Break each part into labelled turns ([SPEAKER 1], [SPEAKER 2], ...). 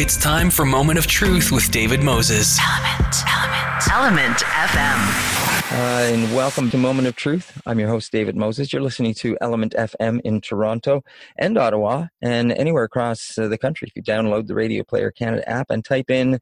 [SPEAKER 1] It's time for Moment of Truth with David Moses.
[SPEAKER 2] Element, Element, Element FM.
[SPEAKER 3] Uh, and welcome to Moment of Truth. I'm your host, David Moses. You're listening to Element FM in Toronto and Ottawa and anywhere across uh, the country. If you download the Radio Player Canada app and type in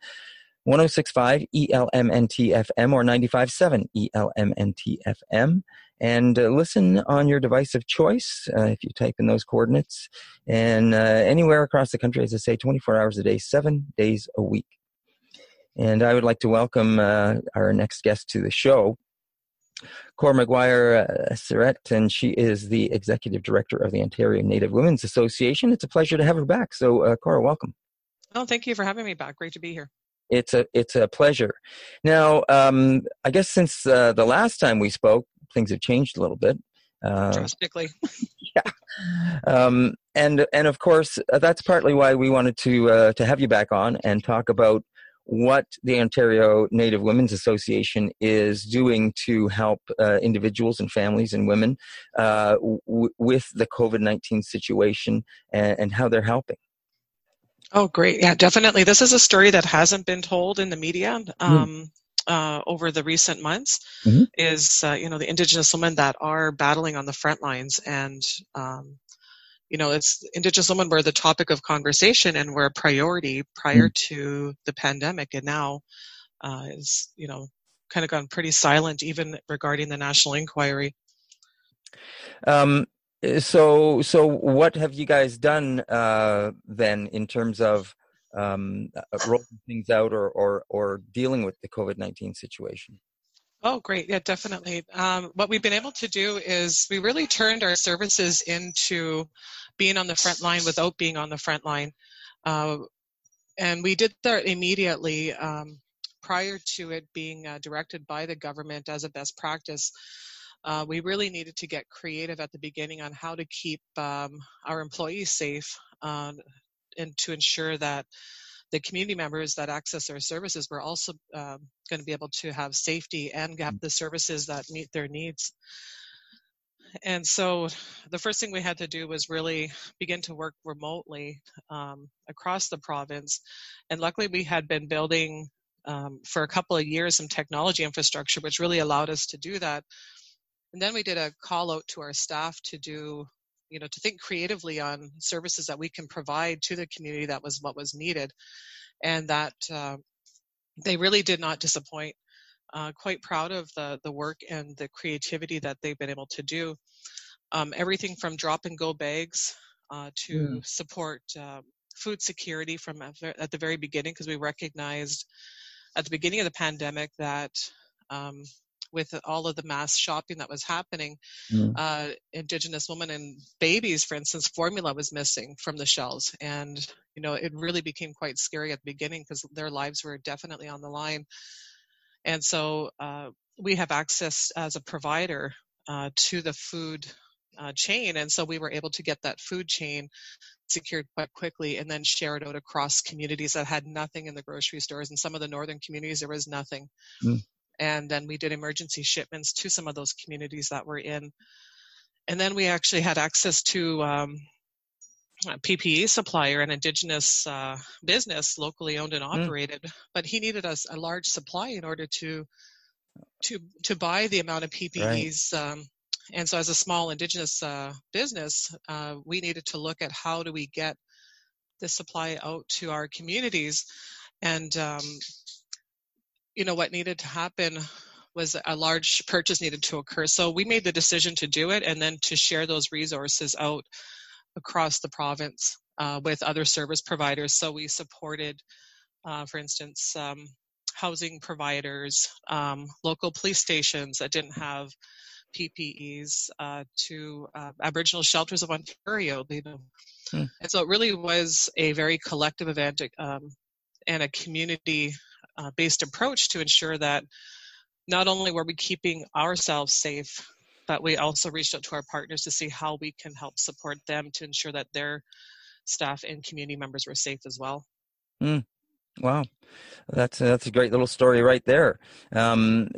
[SPEAKER 3] 1065 ELMNTFM or 957 ELMNTFM and uh, listen on your device of choice uh, if you type in those coordinates and uh, anywhere across the country, as I say, 24 hours a day, seven days a week. And I would like to welcome uh, our next guest to the show, Cora McGuire uh, and she is the executive director of the Ontario Native Women's Association. It's a pleasure to have her back. So, uh, Cora, welcome.
[SPEAKER 4] Oh, thank you for having me back. Great to be here.
[SPEAKER 3] It's a it's a pleasure. Now, um, I guess since uh, the last time we spoke, things have changed a little bit.
[SPEAKER 4] Uh, Drastically.
[SPEAKER 3] yeah. Um, and and of course, uh, that's partly why we wanted to uh, to have you back on and talk about what the Ontario Native Women's Association is doing to help uh, individuals and families and women uh, w- with the COVID 19 situation and, and, how they're helping.
[SPEAKER 4] Oh, great. Yeah, definitely. This is a story that hasn't been told in the media. Hmm. Um, mm. Uh, over the recent months mm-hmm. is uh, you know the indigenous women that are battling on the front lines and um, you know it's indigenous women were the topic of conversation and were a priority prior mm-hmm. to the pandemic and now uh, is you know kind of gone pretty silent even regarding the national inquiry
[SPEAKER 3] um, so so what have you guys done uh, then in terms of um, uh, rolling things out or, or, or dealing with the COVID 19 situation?
[SPEAKER 4] Oh, great. Yeah, definitely. Um, what we've been able to do is we really turned our services into being on the front line without being on the front line. Uh, and we did that immediately um, prior to it being uh, directed by the government as a best practice. Uh, we really needed to get creative at the beginning on how to keep um, our employees safe uh, and to ensure that the community members that access our services were also um, going to be able to have safety and have mm. the services that meet their needs. And so the first thing we had to do was really begin to work remotely um, across the province. And luckily, we had been building um, for a couple of years some technology infrastructure, which really allowed us to do that. And then we did a call out to our staff to do you know to think creatively on services that we can provide to the community that was what was needed. And that uh, they really did not disappoint. Uh, quite proud of the the work and the creativity that they've been able to do. Um, everything from drop and go bags uh, to mm. support uh, food security from at the very beginning because we recognized at the beginning of the pandemic that um, with all of the mass shopping that was happening, mm. uh, Indigenous women and babies, for instance, formula was missing from the shelves. And, you know, it really became quite scary at the beginning because their lives were definitely on the line. And so uh, we have access as a provider uh, to the food uh, chain. And so we were able to get that food chain secured quite quickly and then share it out across communities that had nothing in the grocery stores. In some of the northern communities, there was nothing. Mm and then we did emergency shipments to some of those communities that were in. And then we actually had access to um, a PPE supplier, an indigenous uh, business, locally owned and hmm. operated, mm. but he needed us a large supply in order to to to buy the amount of PPEs. Right. Um, and so, as a small indigenous uh, business, uh, we needed to look at how do we get the supply out to our communities. And um, you know what needed to happen was a large purchase needed to occur. So we made the decision to do it and then to share those resources out across the province uh, with other service providers. So we supported, uh, for instance, um, housing providers, um, local police stations that didn't have PPEs, uh, to uh, Aboriginal shelters of Ontario. You know. Hmm. And so it really was a very collective event um, and a community uh, based approach to ensure that not only were we keeping ourselves safe, but we also reached out to our partners to see how we can help support them to ensure that their staff and community members were safe as well.
[SPEAKER 3] Mm. Wow. That's that's a great little story right there, um,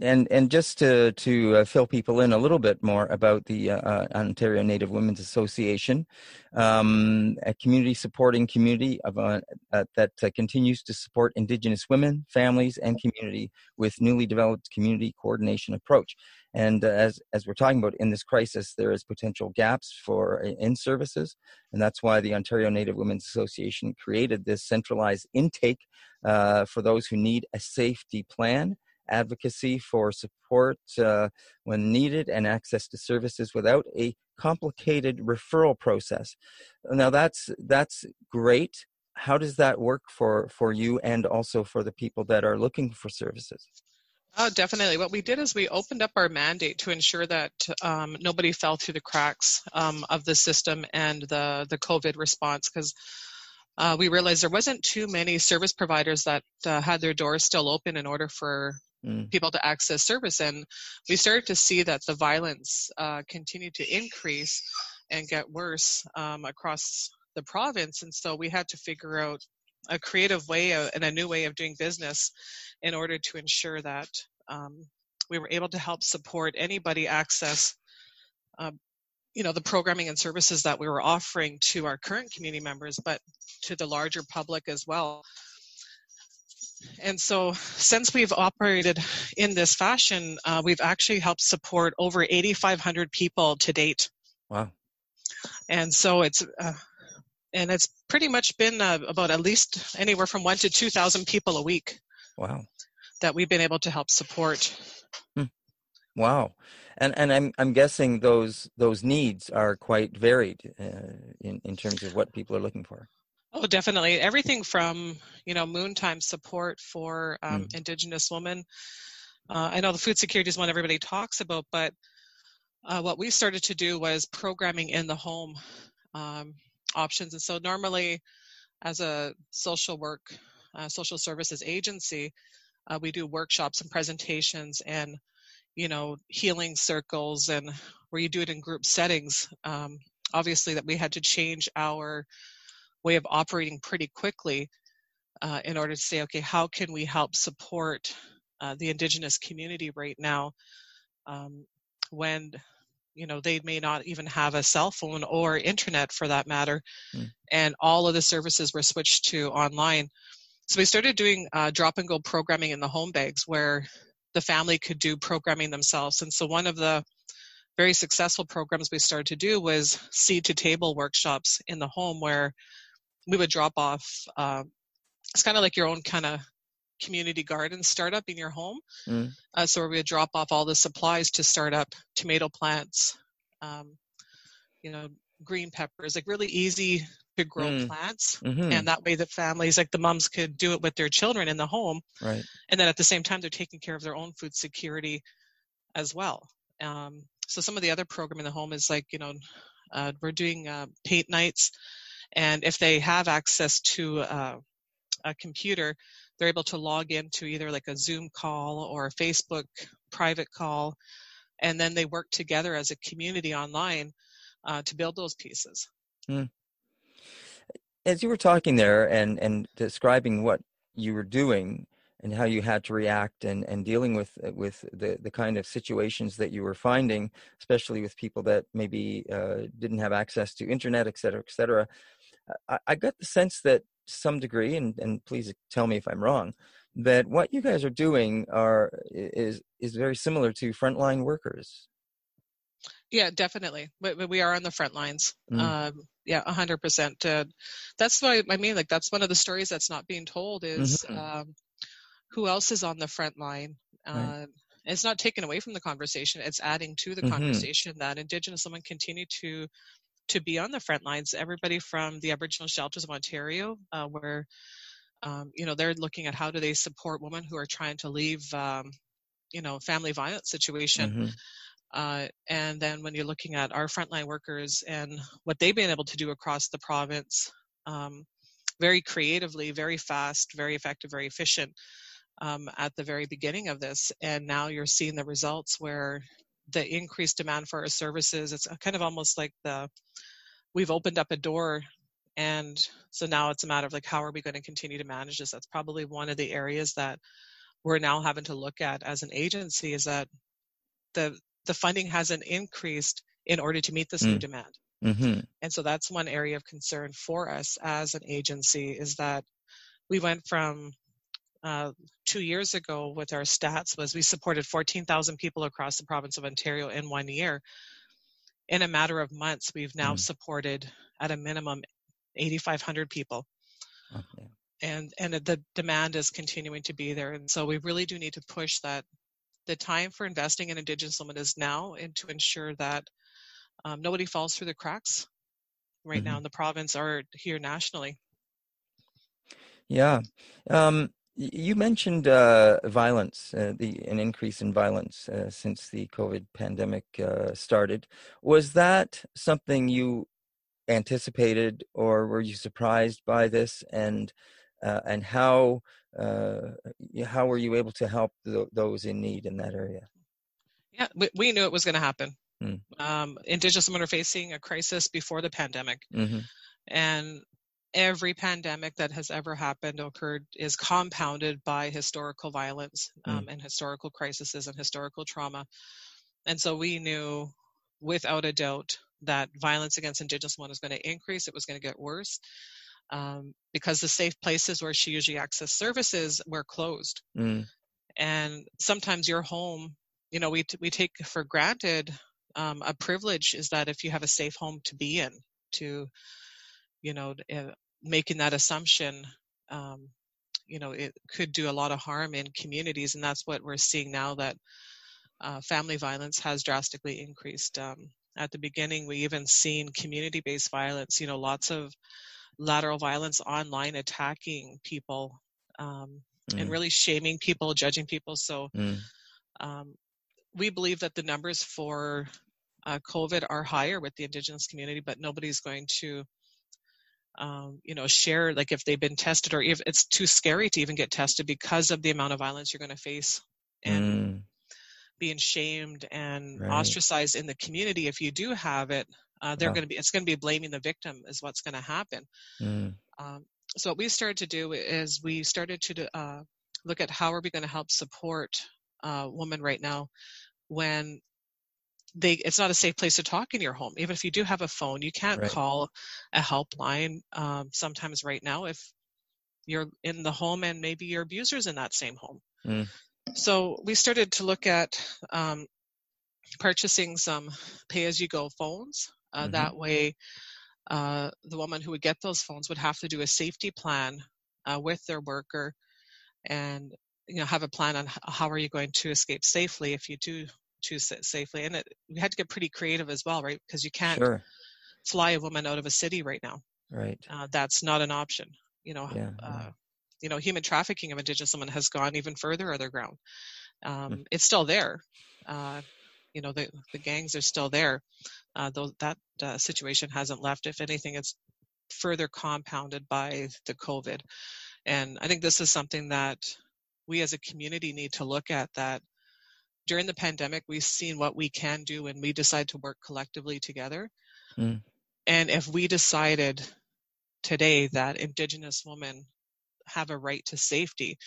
[SPEAKER 3] and and just to to uh, fill people in a little bit more about the uh, uh Ontario Native Women's Association, um, a community supporting community of, uh, uh that uh, continues to support Indigenous women, families, and community with newly developed community coordination approach. And uh, as as we're talking about in this crisis, there is potential gaps for in services, and that's why the Ontario Native Women's Association created this centralized intake uh, for those who need a safety plan, advocacy for support uh, when needed, and access to services without a complicated referral process. Now that's that's great. How does that work for for you and also for the people that are looking for services?
[SPEAKER 4] Oh, definitely. What we did is we opened up our mandate to ensure that um, nobody fell through the cracks um, of the system and the the COVID response because uh, we realized there wasn't too many service providers that uh, had their doors still open in order for mm. people to access service, and we started to see that the violence uh, continued to increase and get worse um, across the province, and so we had to figure out a creative way and a new way of doing business in order to ensure that um, we were able to help support anybody access um, you know the programming and services that we were offering to our current community members but to the larger public as well. And so since we've operated in this fashion uh, we've actually helped support over 8500 people to date.
[SPEAKER 3] Wow.
[SPEAKER 4] And so it's uh, and it's pretty much been uh, about at least anywhere from one to two thousand people a week.
[SPEAKER 3] Wow.
[SPEAKER 4] That we've been able to help support.
[SPEAKER 3] Hmm. Wow, and and I'm I'm guessing those those needs are quite varied uh, in in terms of what people are looking for.
[SPEAKER 4] Oh, definitely. Everything from you know moontime support for um, mm. Indigenous women. Uh, I know the food security is one everybody talks about, but uh, what we started to do was programming in the home. Um, options. And so normally as a social work, uh, social services agency, uh, we do workshops and presentations and, you know, healing circles and where you do it in group settings. Um, obviously that we had to change our way of operating pretty quickly uh, in order to say, okay, how can we help support uh, the indigenous community right now um, when you know they may not even have a cell phone or internet for that matter mm. and all of the services were switched to online so we started doing uh, drop and go programming in the home bags where the family could do programming themselves and so one of the very successful programs we started to do was seed to table workshops in the home where we would drop off uh, it's kind of like your own kind of community garden startup in your home. Mm. Uh, so we would drop off all the supplies to start up tomato plants, um, you know, green peppers, like really easy to grow mm. plants. Mm-hmm. And that way the families, like the moms could do it with their children in the home.
[SPEAKER 3] Right.
[SPEAKER 4] And then at the same time, they're taking care of their own food security as well. Um, so some of the other program in the home is like, you know, uh, we're doing uh, paint nights. And if they have access to uh, a computer, they're able to log into either like a Zoom call or a Facebook private call, and then they work together as a community online uh, to build those pieces. Mm.
[SPEAKER 3] As you were talking there and, and describing what you were doing and how you had to react and, and dealing with with the, the kind of situations that you were finding, especially with people that maybe uh, didn't have access to internet, et cetera, et cetera. I, I got the sense that some degree, and, and please tell me if I'm wrong, that what you guys are doing are is is very similar to frontline workers.
[SPEAKER 4] Yeah, definitely. We, we are on the front lines. Mm. Um, yeah, hundred percent. Uh, that's why I mean, like that's one of the stories that's not being told is mm-hmm. um, who else is on the front line. Uh. It's not taken away from the conversation; it's adding to the mm-hmm. conversation that Indigenous women continue to to be on the front lines. Everybody from the Aboriginal shelters of Ontario, uh, where um, you know they're looking at how do they support women who are trying to leave, um, you know, family violence situation. Mm-hmm. Uh, and then when you're looking at our frontline workers and what they've been able to do across the province, um, very creatively, very fast, very effective, very efficient um, at the very beginning of this. And now you're seeing the results where the increased demand for our services. It's kind of almost like the we've opened up a door And so now it's a matter of like, how are we going to continue to manage this? That's probably one of the areas that we're now having to look at as an agency is that the the funding hasn't increased in order to meet this mm. new demand. Mm-hmm. And so that's one area of concern for us as an agency is that we went from uh, two years ago with our stats was we supported 14,000 people across the province of Ontario in one year. In a matter of months, we've now mm. supported at a minimum 8,500 people. Okay. And, and the demand is continuing to be there. And so we really do need to push that the time for investing in Indigenous women is now and to ensure that um, nobody falls through the cracks right mm-hmm. now in the province or here nationally.
[SPEAKER 3] Yeah. Um, you mentioned uh, violence, uh, the an increase in violence uh, since the COVID pandemic uh, started. Was that something you anticipated, or were you surprised by this? And uh, and how uh, how were you able to help th- those in need in that area?
[SPEAKER 4] Yeah, we, we knew it was going to happen. Mm. Um, Indigenous women are facing a crisis before the pandemic, mm-hmm. and every pandemic that has ever happened occurred is compounded by historical violence mm. um, mm. and historical crises and historical trauma. And so we knew without a doubt that violence against Indigenous women was going to increase. It was going to get worse um, because the safe places where she usually access services were closed. Mm. And sometimes your home, you know, we, t- we take for granted um, a privilege is that if you have a safe home to be in, to, you know, uh, making that assumption, um, you know, it could do a lot of harm in communities. And that's what we're seeing now that uh, family violence has drastically increased. Um, at the beginning, we even seen community-based violence, you know, lots of lateral violence online attacking people um, mm. and really shaming people, judging people. So mm. um, we believe that the numbers for uh, COVID are higher with the Indigenous community, but nobody's going to, um, you know, share like if they've been tested or if it's too scary to even get tested because of the amount of violence you're going to face and mm. being shamed and right. ostracized in the community if you do have it. Uh, they're wow. going to be it's going to be blaming the victim is what's going to happen. Mm. Um, so what we started to do is we started to uh, look at how are we going to help support uh, women right now when they it's not a safe place to talk in your home even if you do have a phone you can't right. call a helpline um, sometimes right now if you're in the home and maybe your abuser's in that same home mm. so we started to look at um, purchasing some pay-as-you-go phones uh, mm-hmm. that way uh, the woman who would get those phones would have to do a safety plan uh, with their worker and you know have a plan on how are you going to escape safely if you do choose it safely. And it, we had to get pretty creative as well, right? Because you can't sure. fly a woman out of a city right now.
[SPEAKER 3] Right.
[SPEAKER 4] Uh, that's not an option. You know, yeah, uh, you know, human trafficking of Indigenous women has gone even further underground. Um, mm. It's still there. Uh, you know, the the gangs are still there. Uh, though that uh, situation hasn't left. If anything, it's further compounded by the COVID. And I think this is something that we as a community need to look at that during the pandemic, we've seen what we can do when we decide to work collectively together. Mm. And if we decided today that Indigenous women have a right to safety,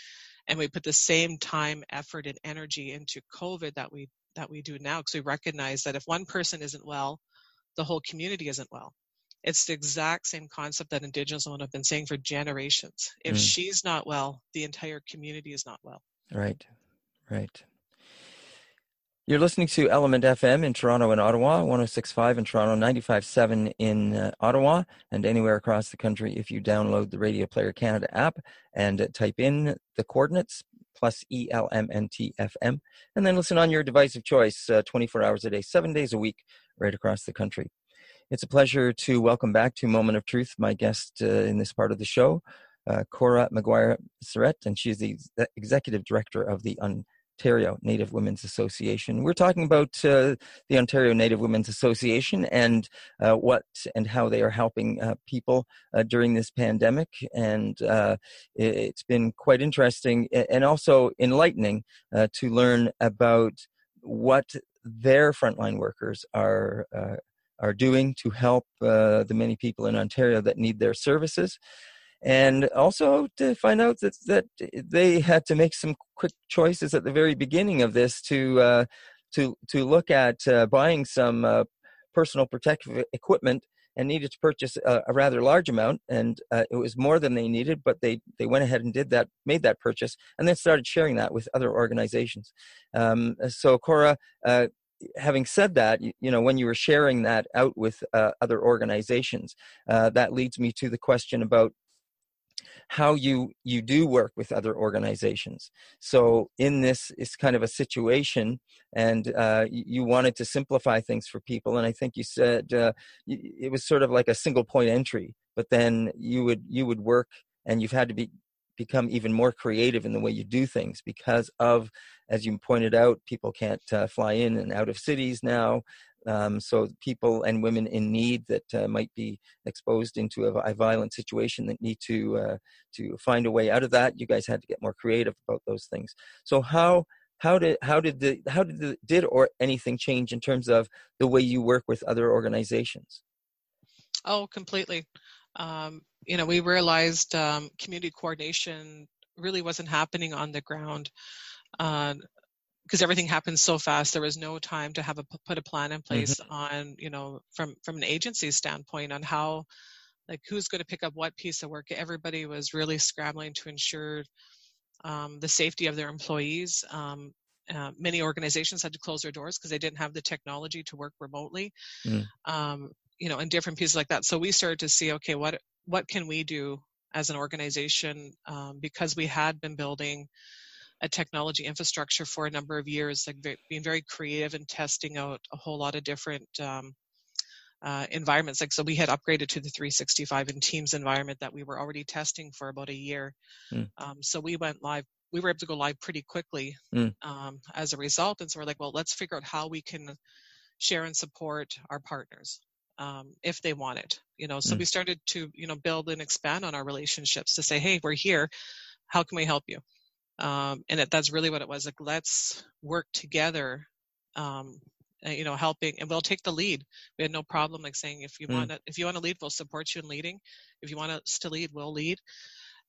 [SPEAKER 4] and we put the same time, effort, and energy into COVID that we that we do now, because we recognize that if one person isn't well, the whole community isn't well. It's the exact same concept that Indigenous women have been saying for generations. If mm. she's not well, the entire community is not well.
[SPEAKER 3] Right, right. You're listening to Element FM in Toronto and Ottawa, 1065 in Toronto, 957 in uh, Ottawa, and anywhere across the country if you download the Radio Player Canada app and type in the coordinates plus ELMNTFM, and then listen on your device of choice uh, 24 hours a day, seven days a week, right across the country. It's a pleasure to welcome back to Moment of Truth my guest uh, in this part of the show, uh, Cora McGuire Cyrette, and she's the executive director of the Un- Ontario Native Women's Association. We're talking about uh, the Ontario Native Women's Association and uh, what and how they are helping uh, people uh, during this pandemic. And uh, it's been quite interesting and also enlightening uh, to learn about what their frontline workers are are doing to help the many people in Ontario that need their services. And also to find out that, that they had to make some quick choices at the very beginning of this to uh, to to look at uh, buying some uh, personal protective equipment and needed to purchase a, a rather large amount, and uh, it was more than they needed. But they they went ahead and did that, made that purchase, and then started sharing that with other organizations. Um, so, Cora, uh, having said that, you, you, know, when you were sharing that out with uh, other organizations, uh, that leads me to the question about how you you do work with other organizations. So in this is kind of a situation and uh, you wanted to simplify things for people and i think you said uh, it was sort of like a single point entry but then you would you would work and you've had to be become even more creative in the way you do things because of as you pointed out people can't uh, fly in and out of cities now um, so people and women in need that uh, might be exposed into a, a, violent situation that need to uh, to find a way out of that. You guys had to get more creative about those things. So how how did how did the how did the, did or anything change in terms of the way you work with other organizations?
[SPEAKER 4] Oh, completely. Um, you know, we realized um, community coordination really wasn't happening on the ground. Uh, because everything happened so fast there was no time to have a put a plan in mm-hmm. place mm-hmm. on you know from from an agency standpoint on how like who's going to pick up what piece of work everybody was really scrambling to ensure um, the safety of their employees um, uh, many organizations had to close their doors because they didn't have the technology to work remotely mm. um, you know and different pieces like that so we started to see okay what what can we do as an organization um, because we had been building a technology infrastructure for a number of years, like very, being very creative and testing out a whole lot of different um, uh, environments. Like so, we had upgraded to the 365 and Teams environment that we were already testing for about a year. Mm. Um, so we went live. We were able to go live pretty quickly mm. um, as a result. And so we're like, well, let's figure out how we can share and support our partners um, if they want it. You know, so mm. we started to you know build and expand on our relationships to say, hey, we're here. How can we help you? Um, and that, that's really what it was like let's work together um, you know helping and we'll take the lead. We had no problem like saying if you mm. want to if you want to lead we'll support you in leading. If you want us to lead we'll lead.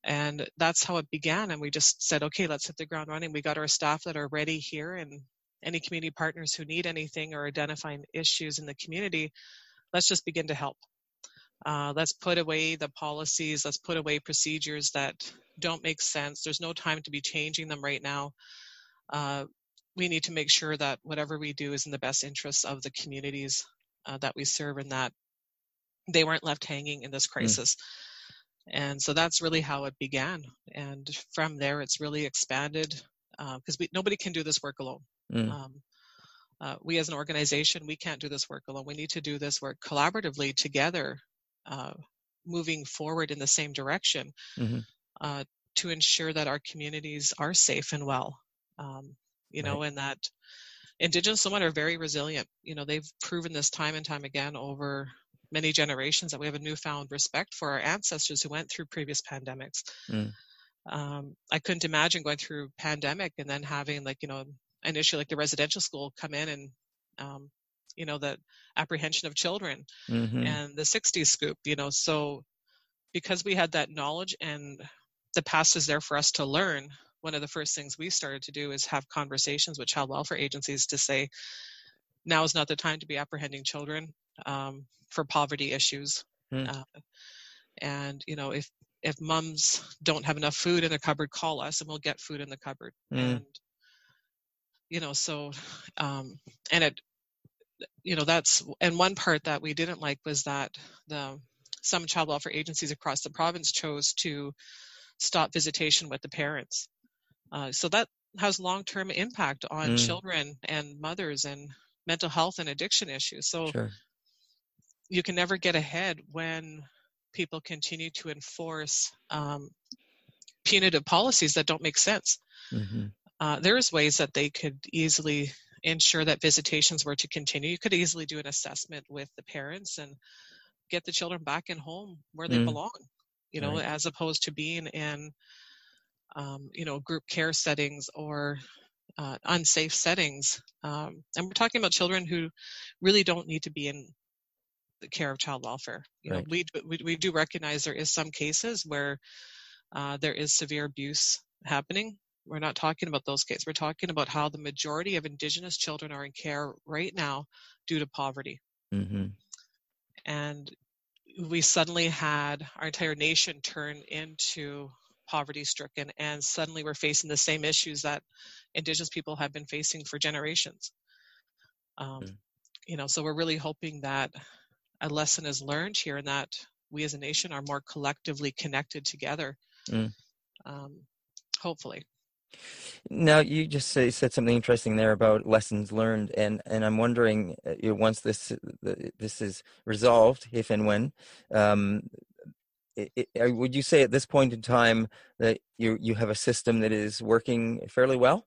[SPEAKER 4] And that's how it began and we just said okay let's hit the ground running. We got our staff that are ready here and any community partners who need anything or identifying issues in the community let's just begin to help uh, let's put away the policies. Let's put away procedures that don't make sense. There's no time to be changing them right now. Uh, we need to make sure that whatever we do is in the best interests of the communities uh, that we serve and that they weren't left hanging in this hmm. crisis. Mm. And so that's really how it began. And from there, it's really expanded because uh, nobody can do this work alone. Mm. Um, uh, we as an organization, we can't do this work alone. We need to do this work collaboratively together uh, moving forward in the same direction mm-hmm. uh, to ensure that our communities are safe and well. Um, you know, right. and that Indigenous women are very resilient. You know, they've proven this time and time again over many generations that we have a newfound respect for our ancestors who went through previous pandemics. Mm. Um, I couldn't imagine going through pandemic and then having like you know an issue like the residential school come in and um, you know the apprehension of children mm-hmm. and the 60s scoop you know so because we had that knowledge and the past is there for us to learn one of the first things we started to do is have conversations with child welfare agencies to say now is not the time to be apprehending children um, for poverty issues mm. uh, and you know if if mums don't have enough food in the cupboard call us and we'll get food in the cupboard mm. and you know so um and it you know that's and one part that we didn't like was that the some child welfare agencies across the province chose to stop visitation with the parents uh, so that has long-term impact on mm. children and mothers and mental health and addiction issues so sure. you can never get ahead when people continue to enforce um, punitive policies that don't make sense mm-hmm. uh, there's ways that they could easily ensure that visitations were to continue. You could easily do an assessment with the parents and get the children back in home where they mm. belong, you know, right. as opposed to being in, um, you know, group care settings or uh, unsafe settings. Um, and we're talking about children who really don't need to be in the care of child welfare. You
[SPEAKER 3] Right.
[SPEAKER 4] know, we, we we do recognize there is some cases where uh, there is severe abuse happening. We're not talking about those cases. We're talking about how the majority of Indigenous children are in care right now due to poverty.
[SPEAKER 3] hmm
[SPEAKER 4] And we suddenly had our entire nation turn into poverty stricken, and suddenly we're facing the same issues that Indigenous people have been facing for generations. Um,
[SPEAKER 3] Mm.
[SPEAKER 4] You know, so we're really hoping that a lesson is learned here, and that we as a nation are more collectively connected together.
[SPEAKER 3] Mm.
[SPEAKER 4] Um, hopefully.
[SPEAKER 3] Now you just say, said something interesting there about lessons learned, and and I'm wondering uh, you know, once this this is resolved, if and when, um, i i uh, would you say at this point in time that you you have a system that is working fairly well?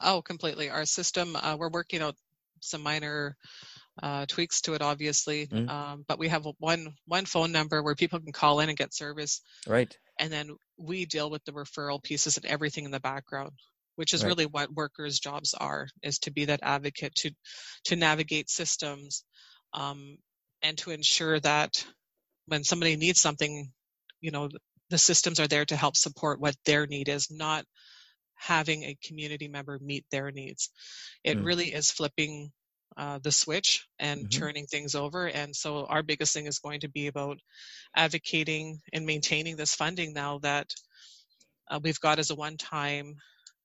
[SPEAKER 4] Oh, completely. Our system, uh, we're working out some minor uh, tweaks to it, obviously,
[SPEAKER 3] Mm.
[SPEAKER 4] um, but we have one one phone number where people can call in and get service,
[SPEAKER 3] Right.
[SPEAKER 4] and then we deal with the referral pieces and everything in the background, which is
[SPEAKER 3] Right.
[SPEAKER 4] really what workers' jobs are: is to be that advocate to to navigate systems, um, and to ensure that when somebody needs something, you know, the systems are there to help support what their need is, not having a community member meet their needs. It
[SPEAKER 3] Mm.
[SPEAKER 4] really is flipping uh, the switch and
[SPEAKER 3] Mhm.
[SPEAKER 4] turning things over. And so our biggest thing is going to be about advocating and maintaining this funding now that uh, we've got as a one-time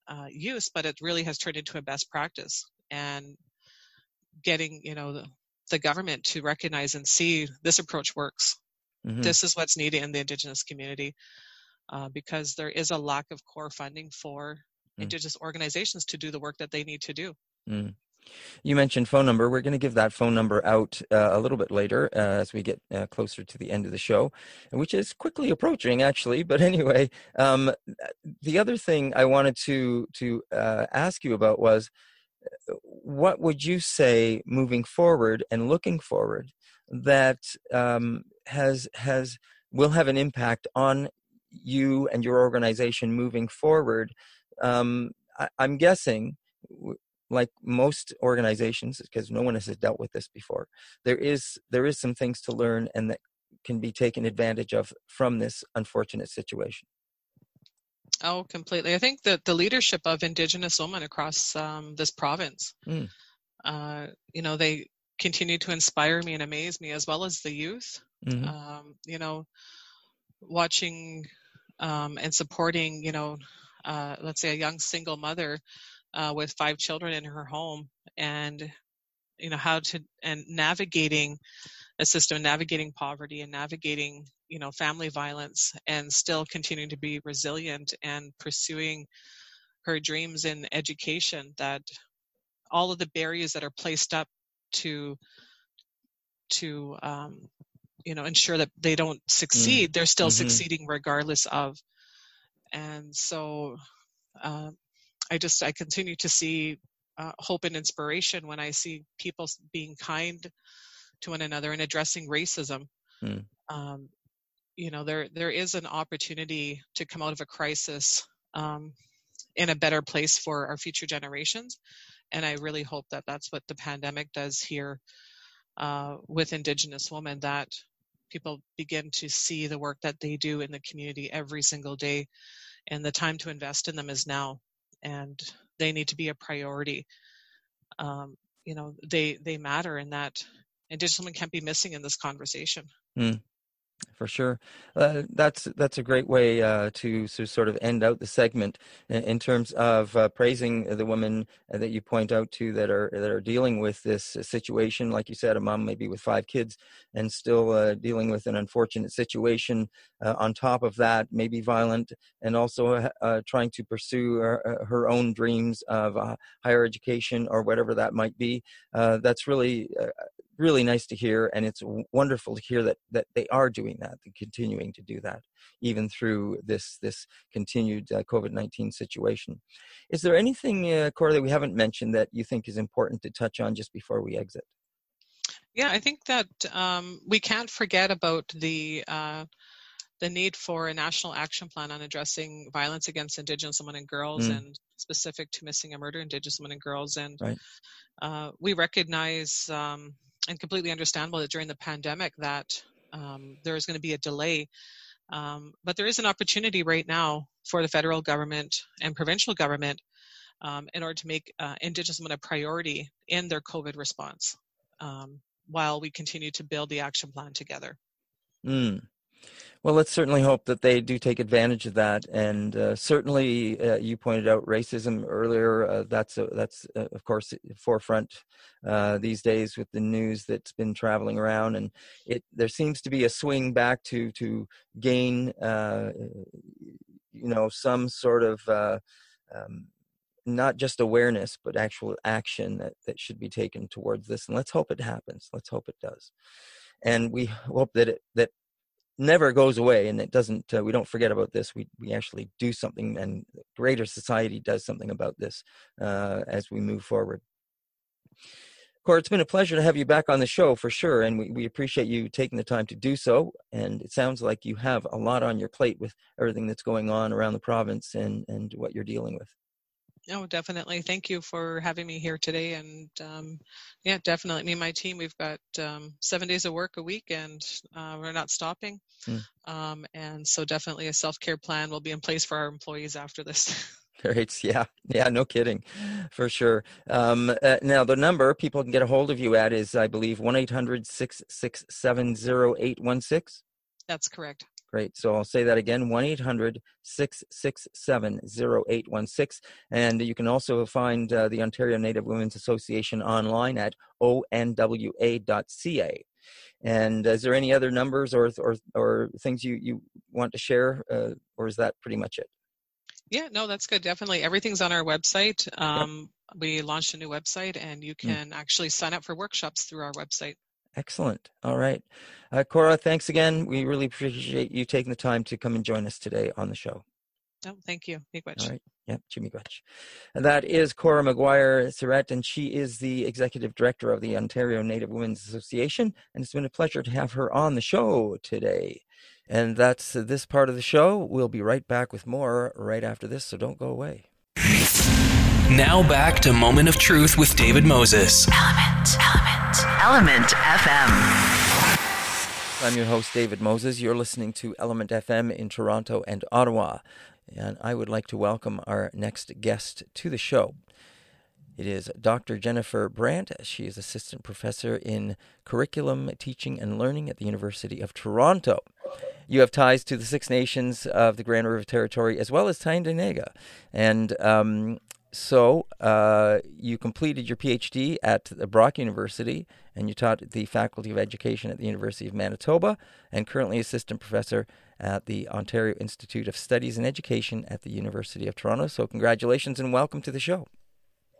[SPEAKER 4] uh, use, but it really has turned into a best practice and getting, you know, the, the government to recognize and see this approach works
[SPEAKER 3] Mhm.
[SPEAKER 4] this is what's needed in the indigenous community uh, because there is a lack of core funding for
[SPEAKER 3] Mm.
[SPEAKER 4] indigenous organizations to do the work that they need to do
[SPEAKER 3] Mm. You mentioned phone number. We're going to give that phone number out uh, a little bit later uh, as we get uh, closer to the end of the show, which is quickly approaching, actually. But anyway, um, the other thing I wanted to to uh, ask you about was, uh, what would you say moving forward and looking forward that um, has has will have an impact on you and your organization moving forward? Um, I, I'm guessing. Like most organizations because no one has dealt with this before there is there is some things to learn and that can be taken advantage of from this unfortunate situation
[SPEAKER 4] oh completely i think that the leadership of indigenous women across um, this province
[SPEAKER 3] Mm.
[SPEAKER 4] uh, you know they continue to inspire me and amaze me as well as the youth
[SPEAKER 3] Mhm.
[SPEAKER 4] um, you know watching um, and supporting you know uh, let's say a young single mother uh, with five children in her home and you know how to and navigating a system navigating poverty and navigating you know family violence and still continuing to be resilient and pursuing her dreams in education that all of the barriers that are placed up to to um, you know ensure that they don't succeed they're still
[SPEAKER 3] Mhm.
[SPEAKER 4] succeeding regardless of and so uh, i just i continue to see uh, hope and inspiration when i see people being kind to one another and addressing racism
[SPEAKER 3] Mm.
[SPEAKER 4] um, you know there there is an opportunity to come out of a crisis um, in a better place for our future generations and i really hope that that's what the pandemic does here uh, with indigenous women that people begin to see the work that they do in the community every single day and the time to invest in them is now and they need to be a priority. Um, you know they they matter and that indigenous women can't be missing in this conversation
[SPEAKER 3] for sure. Uh, that's that's a great way uh, to, to sort of end out the segment in, in terms of uh, praising the women that you point out to that are that are dealing with this situation. Like you said a mom maybe with five kids and still uh, dealing with an unfortunate situation uh, on top of that maybe violent and also uh, trying to pursue her, her own dreams of higher education or whatever that might be. That's really really nice to hear and it's wonderful to hear that that they are doing that and continuing to do that even through this this continued uh, covid-19 situation is there anything uh, cora that we haven't mentioned that you think is important to touch on just before we exit
[SPEAKER 4] yeah i think that um, we can't forget about the uh, the need for a national action plan on addressing violence against indigenous women and girls
[SPEAKER 3] Mm.
[SPEAKER 4] and specific to missing and murder indigenous women and girls and
[SPEAKER 3] Right.
[SPEAKER 4] uh, we recognize um, and completely understandable that during the pandemic that um, there is going to be a delay. Um, but there is an opportunity right now for the federal government and provincial government um, in order to make uh, Indigenous women a priority in their COVID response um, while we continue to build the action plan together.
[SPEAKER 3] Mm. Well, let's certainly hope that they do take advantage of that. And uh, certainly, uh, you pointed out racism earlier. Uh, that's a, that's uh, of course forefront uh, these days with the news that's been traveling around, and it there seems to be a swing back to to gain, uh, you know, some sort of. Um, not just awareness, but actual action that, that should be taken towards this. And let's hope it happens. Let's hope it does. And we hope that it, that never goes away and it doesn't uh, we don't forget about this we we actually do something and greater society does something about this uh, as we move forward Cora, it's been a pleasure to have you back on the show for sure, and we, we appreciate you taking the time to do so. And it sounds like you have a lot on your plate with everything that's going on around the province and, and what you're dealing with.
[SPEAKER 4] No, definitely. Thank you for having me here today. And um, yeah, definitely. Me and my team, we've got um, seven days of work a week and uh, we're not stopping. Mm. Um, and so definitely a self-care plan will be in place for our employees after this.
[SPEAKER 3] Great. Yeah. Yeah. No kidding. For sure. Um, uh, now, the number people can get a hold of you at is, I believe, 1 800 667 0816.
[SPEAKER 4] That's correct.
[SPEAKER 3] Great. So I'll say that again 1 800 667 0816. And you can also find uh, the Ontario Native Women's Association online at onwa.ca. And is there any other numbers or, or, or things you, you want to share, uh, or is that pretty much it?
[SPEAKER 4] Yeah, no, that's good. Definitely. Everything's on our website. Um, yep. We launched a new website, and you hmm. can mm. actually sign up for workshops through our website.
[SPEAKER 3] Excellent. All right. Uh, Cora, thanks again. We really appreciate you taking the time to come and join us today on the show.
[SPEAKER 4] Oh, thank you.
[SPEAKER 3] Miigwech. All right. Yep, Jimmy Gwetch. And that is Cora McGuire Cyrette, and she is the executive director of the Ontario Native Women's Association. And it's been a pleasure to have her on the show today. And that's this part of the show. We'll be right back with more right after this, so don't go away.
[SPEAKER 1] Now back to Moment of Truth with David Moses.
[SPEAKER 2] Element, Element, Element FM.
[SPEAKER 3] I'm your host, David Moses. You're listening to Element FM in Toronto and Ottawa. And I would like to welcome our next guest to the show. It is Dr. Jennifer Brant. She is assistant professor in curriculum teaching and learning at the University of Toronto. You have ties to the Six Nations of the Grand River Territory as well as Tyendinaga. And um, so uh, you completed your PhD at the Brock University, and you taught at the Faculty of Education at the University of Manitoba, and currently assistant professor at the Ontario Institute of Studies and Education at the University of Toronto. So congratulations and welcome to the show.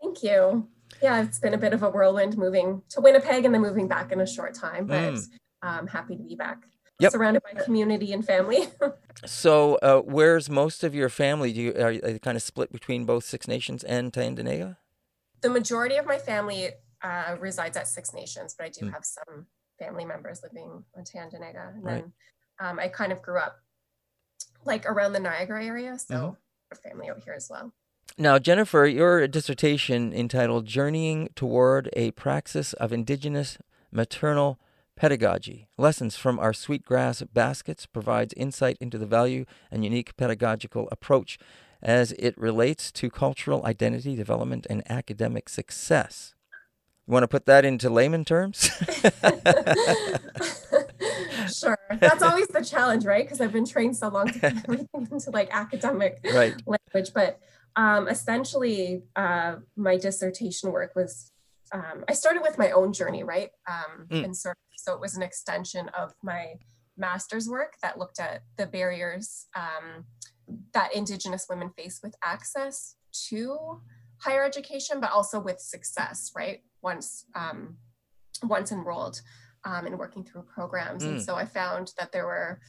[SPEAKER 5] Thank you. Yeah, it's been a bit of a whirlwind moving to Winnipeg and then moving back in a short time, but mm. I'm happy to be back yep. surrounded by community and family.
[SPEAKER 3] so, uh, where's most of your family? Do you are, you kind of split between both Six Nations and Tyendinaga?
[SPEAKER 5] The majority of my family uh, resides at Six Nations, but I do hmm. have some family members living on Tyendinaga. And right. then um, I kind of grew up like around the Niagara area, so mm-hmm. family out here as well.
[SPEAKER 3] Now, Jennifer, your dissertation entitled Journeying Toward a Praxis of Indigenous Maternal Pedagogy Lessons from Our Sweetgrass Baskets provides insight into the value and unique pedagogical approach as it relates to cultural identity development and academic success. You want to put that into layman terms?
[SPEAKER 5] sure. That's always the challenge, right? Because I've been trained so long to put everything into like academic right. language. But um, essentially, uh, my dissertation work was um, I started with my own journey, right? Um, mm. And sort of, so it was an extension of my master's work that looked at the barriers um, that Indigenous women face with access to higher education, but also with success, right? Once um, once enrolled um, and working through programs. Mm. And so I found that there were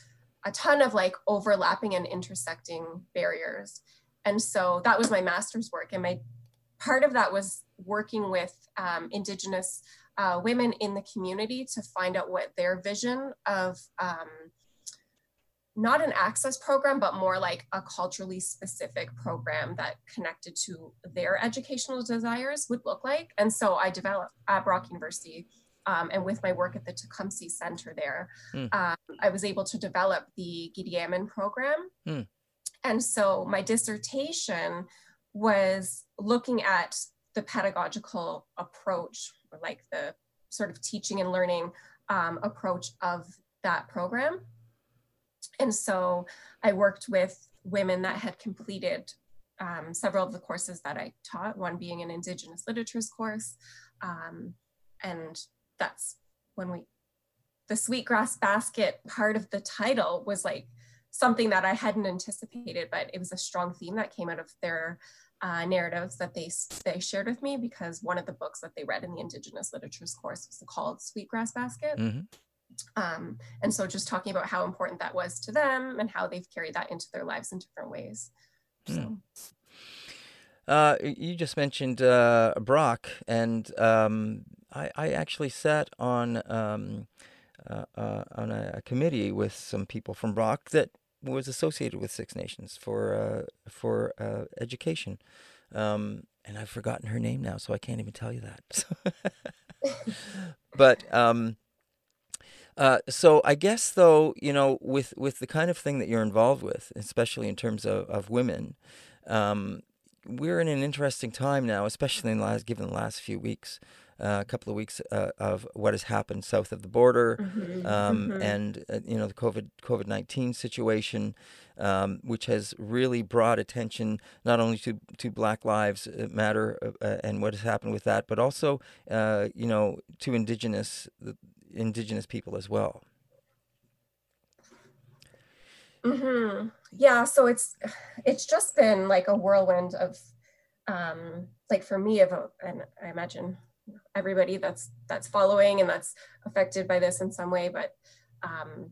[SPEAKER 5] a ton of like overlapping and intersecting barriers. And so that was my master's work. And my part of that was working with um, Indigenous uh, women in the community to find out what their vision of um, not an access program, but more like a culturally specific program that connected to their educational desires would look like. And so I developed at Brock University, um, and with my work at the Tecumseh Center there, mm. I was able to develop the Gidi program. Mm. And so my dissertation was looking at the pedagogical approach, or like the sort of teaching and learning um, approach of that program. And so I worked with women that had completed um, several of the courses that I taught, one being an Indigenous literatures course. Um, and that's when we, the Sweetgrass Basket part of the title was like something that I hadn't anticipated, but it was a strong theme that came out of their uh, narratives that they they shared with me because one of the books that they read in the Indigenous literatures course was called Sweetgrass Basket. Mm-hmm. Um, and so just talking about how important that was to them and how they've carried that into their lives in different ways. So. Mm.
[SPEAKER 3] Uh, you just mentioned uh, Brock, and um, I, I, actually sat on um, uh, uh on a, a, committee with some people from Brock that was associated with Six Nations for uh, for uh, education, um, and I've forgotten her name now, so I can't even tell you that. but um, uh, so I guess though, you know, with with the kind of thing that you're involved with, especially in terms of of women, um, we're in an interesting time now, especially in the last given the last few weeks a couple of weeks uh, of what has happened south of the border, mm-hmm. Um, mm-hmm. and uh, you know the COVID COVID nineteen situation, um, which has really brought attention not only to to Black Lives Matter uh, uh, and what has happened with that, but also uh, you know to indigenous indigenous people as well.
[SPEAKER 5] Mm-hmm. Yeah, so it's it's just been like a whirlwind of um, like for me of a, and I imagine everybody that's that's following and that's affected by this in some way but um,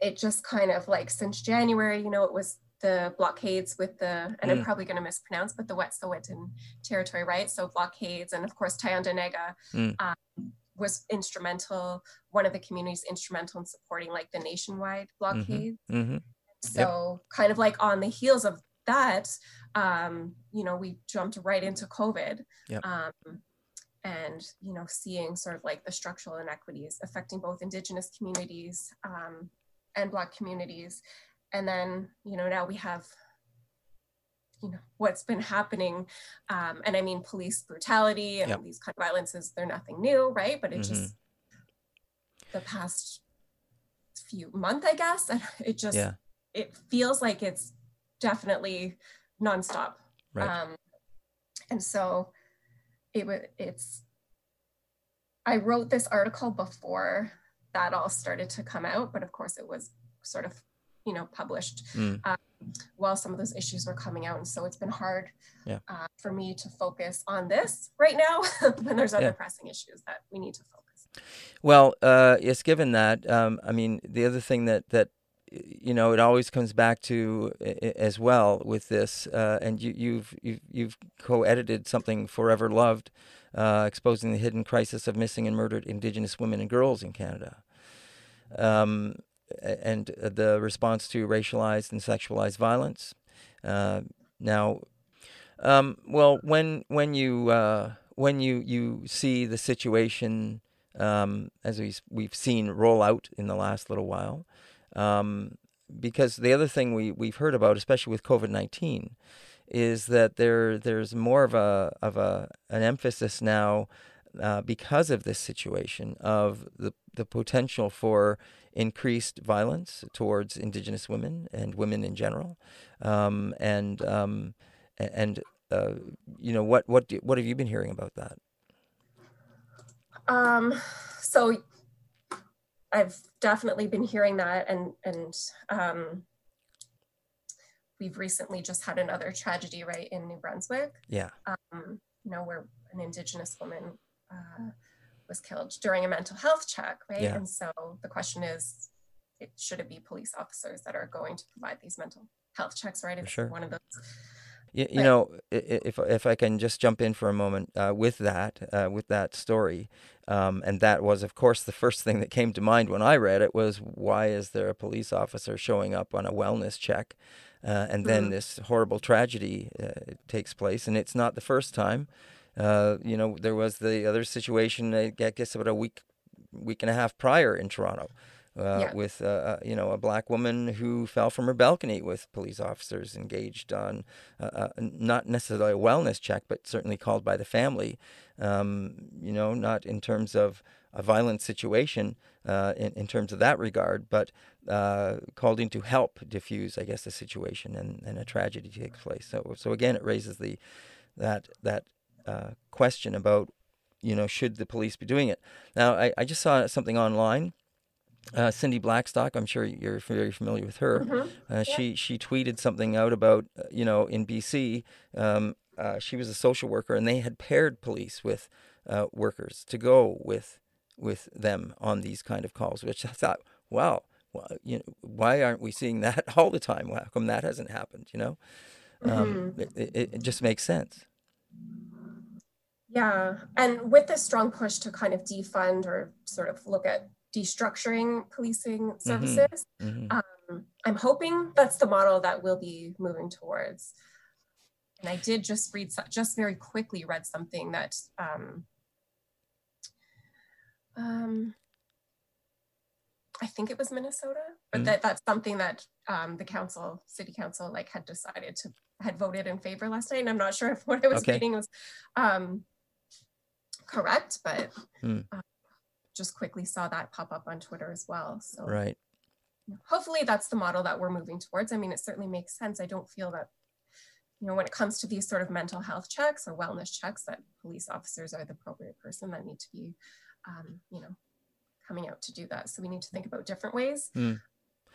[SPEAKER 5] it just kind of like since january you know it was the blockades with the and mm. i'm probably going to mispronounce but the wet'suwet'en territory right so blockades and of course Tyendinaga mm. um, was instrumental one of the communities instrumental in supporting like the nationwide mm-hmm. blockades mm-hmm. Mm-hmm. so yep. kind of like on the heels of that, um, you know, we jumped right into COVID. Yep. Um, and you know, seeing sort of like the structural inequities affecting both Indigenous communities um, and Black communities, and then you know now we have you know what's been happening um, and i mean police brutality and yep. these kind of violences they're nothing new right but it mm-hmm. just the past few month i guess and it just yeah. it feels like it's definitely nonstop. Right. Um, and so it was, it's, I wrote this article before that all started to come out, but of course it was sort of, you know, published mm. um, while some of those issues were coming out. And so it's been hard yeah. uh, for me to focus on this right now when there's other yeah. pressing issues that we need to focus.
[SPEAKER 3] Well, uh, yes, given that, um, I mean, the other thing that, that you know, it always comes back to as well with this, uh, and you, you've you've you've co-edited something forever loved, uh, exposing the hidden crisis of missing and murdered Indigenous women and girls in Canada, um, and the response to racialized and sexualized violence. Uh, now, um, well, when when you uh, when you you see the situation um, as we we've seen roll out in the last little while. Um, because the other thing we, we've heard about, especially with COVID 19, is that there there's more of a of a an emphasis now uh, because of this situation of the the potential for increased violence towards Indigenous women and women in general, um, and um, and uh, you know what what do, what have you been hearing about that?
[SPEAKER 5] Um, so I've definitely been hearing that, and and um, we've recently just had another tragedy right in New Brunswick.
[SPEAKER 3] Yeah.
[SPEAKER 5] Um, you know, where an Indigenous woman uh, was killed during a mental health check, right? Yeah. And so the question is, it, should it be police officers that are going to provide these mental health checks, right? It's
[SPEAKER 3] sure.
[SPEAKER 5] one of those
[SPEAKER 3] you, you know, if if I can just jump in for a moment uh, with that uh, with that story, um, and that was, of course, the first thing that came to mind when I read it was why is there a police officer showing up on a wellness check, uh, and then mm-hmm. this horrible tragedy uh, takes place, and it's not the first time. Uh, you know, there was the other situation, I guess, about a week, week and a half prior in Toronto. Uh, yeah. with uh, uh, you know a black woman who fell from her balcony with police officers engaged on uh, not necessarily a wellness check, but certainly called by the family. Um, you know, not in terms of a violent situation uh, in, in terms of that regard, but called in to help diffuse, I guess, the situation and, and a tragedy takes place. So so again, it raises the that that question about you know should the police be doing it. Now I, I just saw something online uh, Cindy Blackstock, I'm sure you're very familiar with her. Mm-hmm. Uh, yeah. She she tweeted something out about uh, you know in BC. Um, uh, she was a social worker, and they had paired police with uh, workers to go with with them on these kind of calls. Which I thought, wow, well, you know, why aren't we seeing that all the time? How come that hasn't happened? You know, um, mm-hmm. it, it, it just makes sense.
[SPEAKER 5] Yeah, and with this strong push to kind of defund or sort of look at destructuring policing mm-hmm. services. Mm-hmm. Um, I'm hoping that's the model that we'll be moving towards. And I did just read, just very quickly read something that um, um, I think it was Minnesota, but mm-hmm. that that's something that um, the council, city council, like had decided to had voted in favor last night. And I'm not sure if what I was okay. reading was um, correct, but mm. uh, just quickly saw that pop up on Twitter as well. So
[SPEAKER 3] right.
[SPEAKER 5] Hopefully that's the model that we're moving towards. I mean, it certainly makes sense. I don't feel that, you know, when it comes to these sort of mental health checks or wellness checks, that police officers are the appropriate person that need to be, um, you know, coming out to do that. So we need to think about different ways. Mm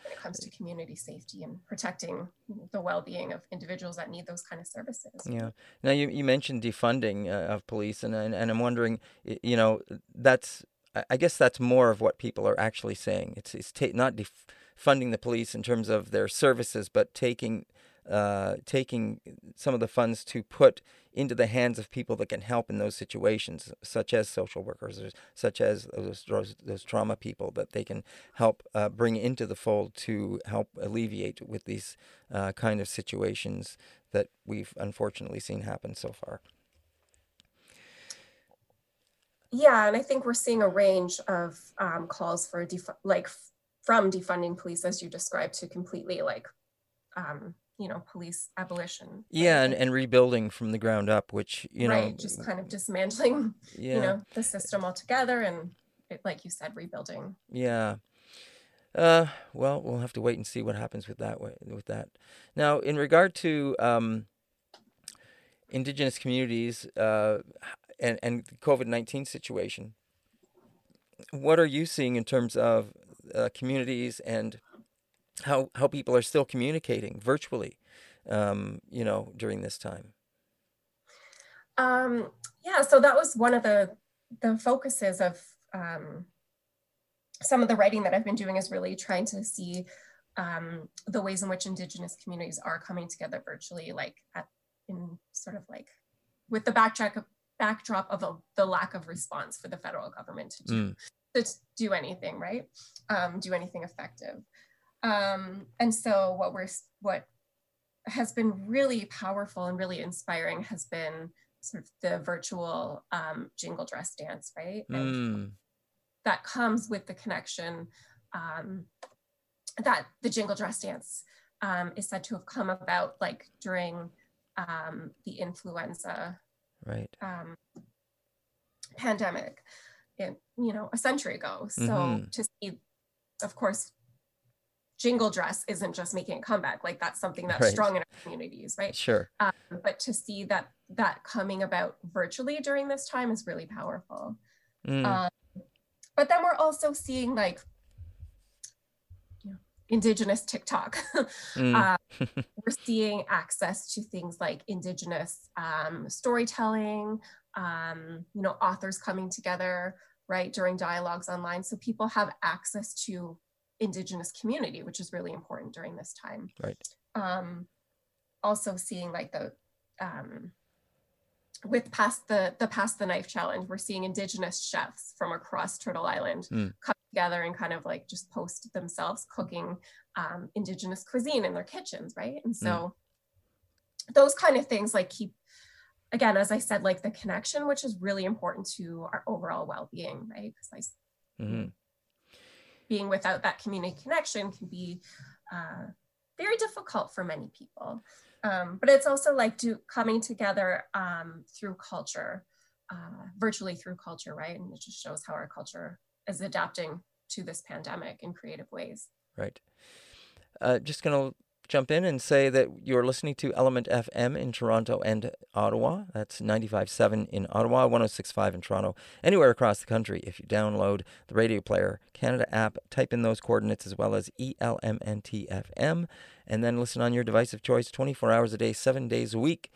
[SPEAKER 5] when it comes to community safety and protecting the well-being of individuals that need those kind of services.
[SPEAKER 3] Yeah. Now you, you mentioned defunding uh, of police, and, and and I'm wondering, you know, that's I guess that's more of what people are actually saying. It's it's ta- not defunding the police in terms of their services, but taking uh, taking some of the funds to put into the hands of people that can help in those situations, such as social workers, or such as those, those, those trauma people that they can help uh, bring into the fold to help alleviate with these uh, kind of situations that we've unfortunately seen happen so far.
[SPEAKER 5] Yeah, and I think we're seeing a range of um, calls for def- like from defunding police, as you described, to completely like, um, you know, police abolition.
[SPEAKER 3] Yeah, and, and rebuilding from the ground up, which you right, know,
[SPEAKER 5] just kind of dismantling, yeah. you know, the system altogether, and it, like you said, rebuilding.
[SPEAKER 3] Yeah. Uh, well, we'll have to wait and see what happens with that. Way, with that. Now, in regard to um, indigenous communities, uh, and, and the COVID 19 situation. What are you seeing in terms of uh, communities and how, how people are still communicating virtually, um, you know, during this time?
[SPEAKER 5] Um, yeah, so that was one of the, the focuses of um, some of the writing that I've been doing is really trying to see um, the ways in which Indigenous communities are coming together virtually, like at, in sort of like with the backtrack backdrop of a, the lack of response for the federal government to do, mm. to do anything, right? Um, do anything effective. Um, and so what we're what has been really powerful and really inspiring has been sort of the virtual um, jingle dress dance, right? And mm. that comes with the connection um, that the jingle dress dance um, is said to have come about like during um, the influenza
[SPEAKER 3] right
[SPEAKER 5] um, pandemic in, you know a century ago so mm-hmm. to see of course jingle dress isn't just making a comeback like that's something that's right. strong in our communities right
[SPEAKER 3] sure
[SPEAKER 5] um, but to see that that coming about virtually during this time is really powerful mm. um, but then we're also seeing like indigenous TikTok. mm. uh, we're seeing access to things like indigenous um, storytelling, um, you know, authors coming together, right, during dialogues online. So people have access to indigenous community, which is really important during this time.
[SPEAKER 3] Right.
[SPEAKER 5] Um, also seeing like the um, with past the the past the knife challenge, we're seeing indigenous chefs from across Turtle Island mm. Together and kind of like just post themselves cooking um, indigenous cuisine in their kitchens, right? And so mm. those kind of things like keep again, as I said, like the connection, which is really important to our overall well-being, right? Because mm-hmm. being without that community connection can be uh, very difficult for many people. Um, but it's also like do coming together um, through culture, uh, virtually through culture, right? And it just shows how our culture is adapting to this pandemic in creative ways.
[SPEAKER 3] Right. Uh, just gonna jump in and say that you're listening to Element FM in Toronto and Ottawa. That's 95.7 in Ottawa, 106.5 in Toronto. Anywhere across the country, if you download the Radio Player Canada app, type in those coordinates as well as ELMNTFM, and then listen on your device of choice 24 hours a day, seven days a week.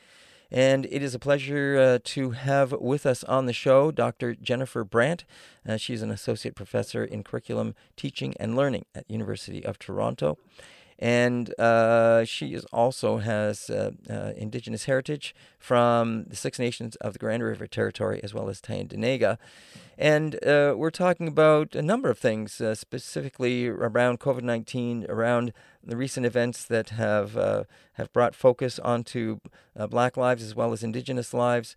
[SPEAKER 3] And it is a pleasure uh, to have with us on the show Dr. Jennifer Brant. Uh, she's an associate professor in curriculum teaching and learning at University of Toronto and uh, she is also has uh, uh, indigenous heritage from the Six Nations of the Grand River Territory as well as Tyendinaga. And uh, we're talking about a number of things, specifically around COVID 19, around the recent events that have uh, have brought focus onto Black lives as well as Indigenous lives.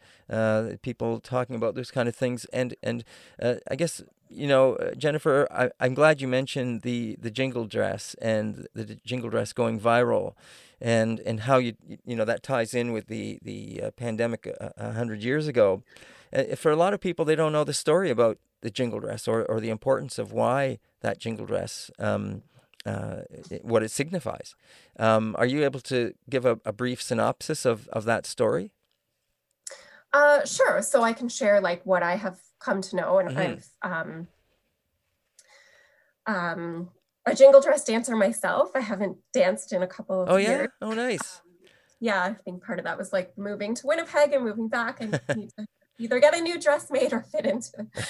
[SPEAKER 3] people talking about those kind of things, and and I guess you know, uh, Jennifer, I, am glad you mentioned the, the jingle dress and the jingle dress going viral, and and how you you know that ties in with the the uh, pandemic a, hundred years ago. Uh, for a lot of people, they don't know the story about the jingle dress or, or the importance of why that jingle dress, um, uh, what it signifies. Um, are you able to give a, a brief synopsis of, of that story?
[SPEAKER 5] Uh, sure. So I can share like what I have come to know, and mm-hmm. I've um, um, a jingle dress dancer myself. I haven't danced in a couple of
[SPEAKER 3] oh,
[SPEAKER 5] years.
[SPEAKER 3] yeah? Oh, nice.
[SPEAKER 5] Um, yeah, I think part of that was like moving to Winnipeg and moving back and either get a new dress made or fit into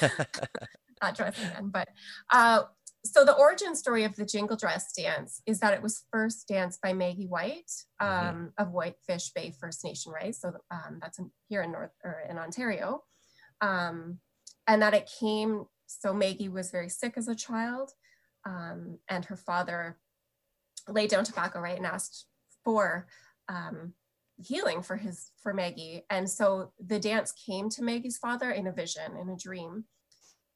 [SPEAKER 5] that dress again. But uh, so the origin story of the jingle dress dance is that it was first danced by Maggie White mm-hmm. um, mm-hmm. of Whitefish Bay First Nation, right? So um, that's in, here in North or in Ontario, um, and that it came. So Maggie was very sick as a child, um, and her father laid down tobacco, right, and asked for um, healing for his for Maggie, and so the dance came to Maggie's father in a vision, in a dream,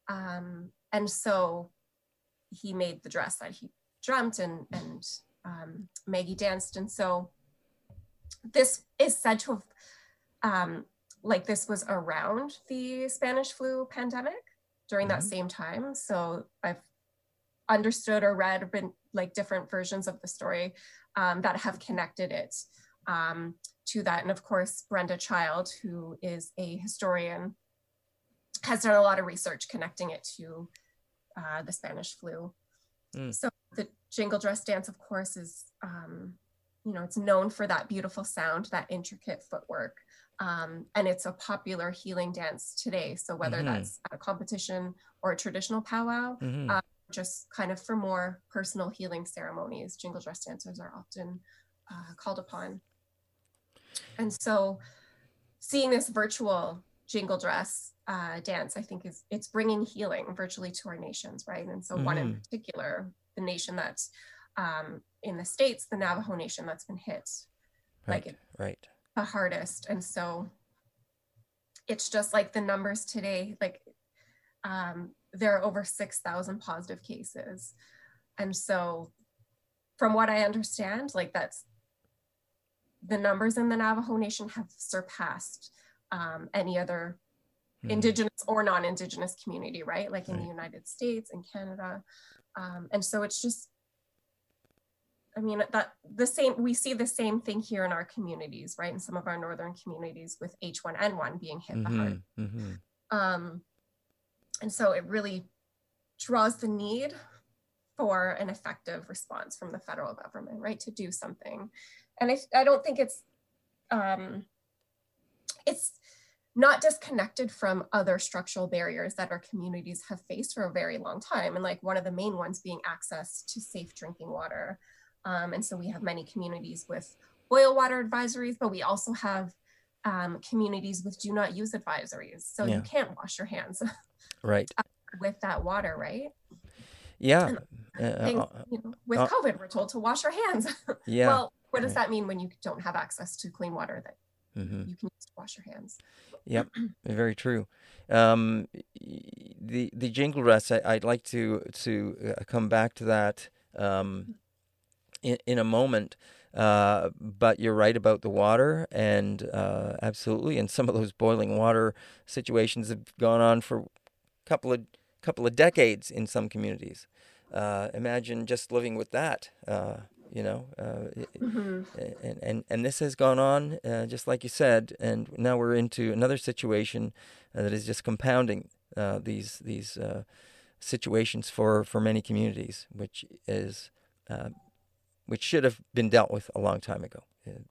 [SPEAKER 5] um, and so he made the dress that he dreamt and and um, Maggie danced. And so this is said to have um, like this was around the Spanish flu pandemic during mm-hmm. that same time. So I've understood or read been like different versions of the story um, that have connected it um, to that. And of course, Brenda Child, who is a historian, has done a lot of research connecting it to uh, the Spanish flu. Mm. So the jingle dress dance, of course, is um, you know it's known for that beautiful sound, that intricate footwork, um, and it's a popular healing dance today. So whether mm-hmm. that's at a competition or a traditional powwow, mm-hmm. uh, just kind of for more personal healing ceremonies, jingle dress dancers are often uh, called upon. And so, seeing this virtual jingle dress uh, dance, I think is it's bringing healing virtually to our nations, right? And so mm-hmm. one in mm-hmm. particular, the nation that's um, in the states, the Navajo Nation that's been hit
[SPEAKER 3] right, like right
[SPEAKER 5] the hardest, and so it's just like the numbers today, like um, there are over six thousand positive cases, and so from what I understand, like that's the numbers in the Navajo Nation have surpassed um, any other mm. indigenous or non-indigenous community right? Like in the united states and canada. Um, and so it's just i mean that the same we see the same thing here in our communities right? In some of our northern communities with h1n1 being hit mm-hmm, the hard mm-hmm. um, and so it really draws the need for an effective response from the federal government right to do something. And i, I don't think it's um, it's not disconnected from other structural barriers that our communities have faced for a very long time. And like one of the main ones being access to safe drinking water. Um, and so we have many communities with boil water advisories, but we also have um, communities with do not use advisories. So yeah. you can't wash your hands
[SPEAKER 3] right
[SPEAKER 5] with that water, right?
[SPEAKER 3] Yeah.
[SPEAKER 5] Uh, things, uh, you know, with uh, COVID, we're told to wash our hands.
[SPEAKER 3] Yeah.
[SPEAKER 5] well, what does that mean when you don't have access to clean water that mm-hmm. you can to wash your hands.
[SPEAKER 3] Yep, very true. Um, the the jingle dress, I, would like to to uh, come back to that um, in in a moment. Uh, but you're right about the water, and uh, absolutely, and some of those boiling water situations have gone on for a couple of couple of decades in some communities. Uh, imagine just living with that. Uh, you know, uh, mm-hmm. and, and and this has gone on, uh, just like you said, and now we're into another situation that is just compounding these these situations for, for many communities, which is which should have been dealt with a long time ago.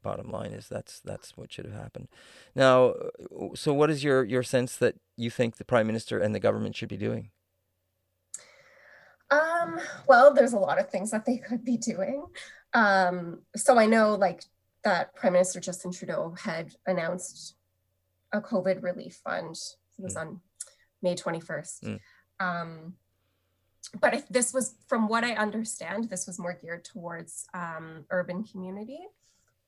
[SPEAKER 3] bottom line is that's that's what should have happened. Now, uh, so what is your your sense that you think the prime minister and the government should be doing?
[SPEAKER 5] Um, well, there's a lot of things that they could be doing. Um, so I know like that Prime Minister Justin Trudeau had announced a COVID relief fund. It was mm. on May 21st. Mm. Um, but if this was from what i understand this was more geared towards um, urban community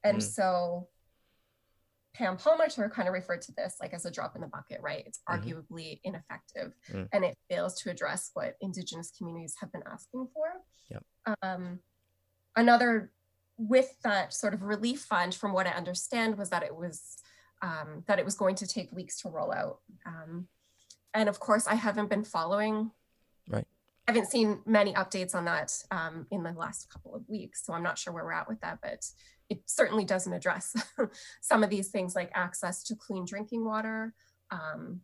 [SPEAKER 5] and mm. so pam palmater kind of referred to this like as a drop in the bucket right it's mm-hmm. arguably ineffective mm. and it fails to address what indigenous communities have been asking for
[SPEAKER 3] yep.
[SPEAKER 5] um, another with that sort of relief fund from what i understand was that it was um, that it was going to take weeks to roll out um, and of course i haven't been following
[SPEAKER 3] right
[SPEAKER 5] I haven't seen many updates on that um, in the last couple of weeks, so I'm not sure where we're at with that, but it certainly doesn't address some of these things like access to clean drinking water, um,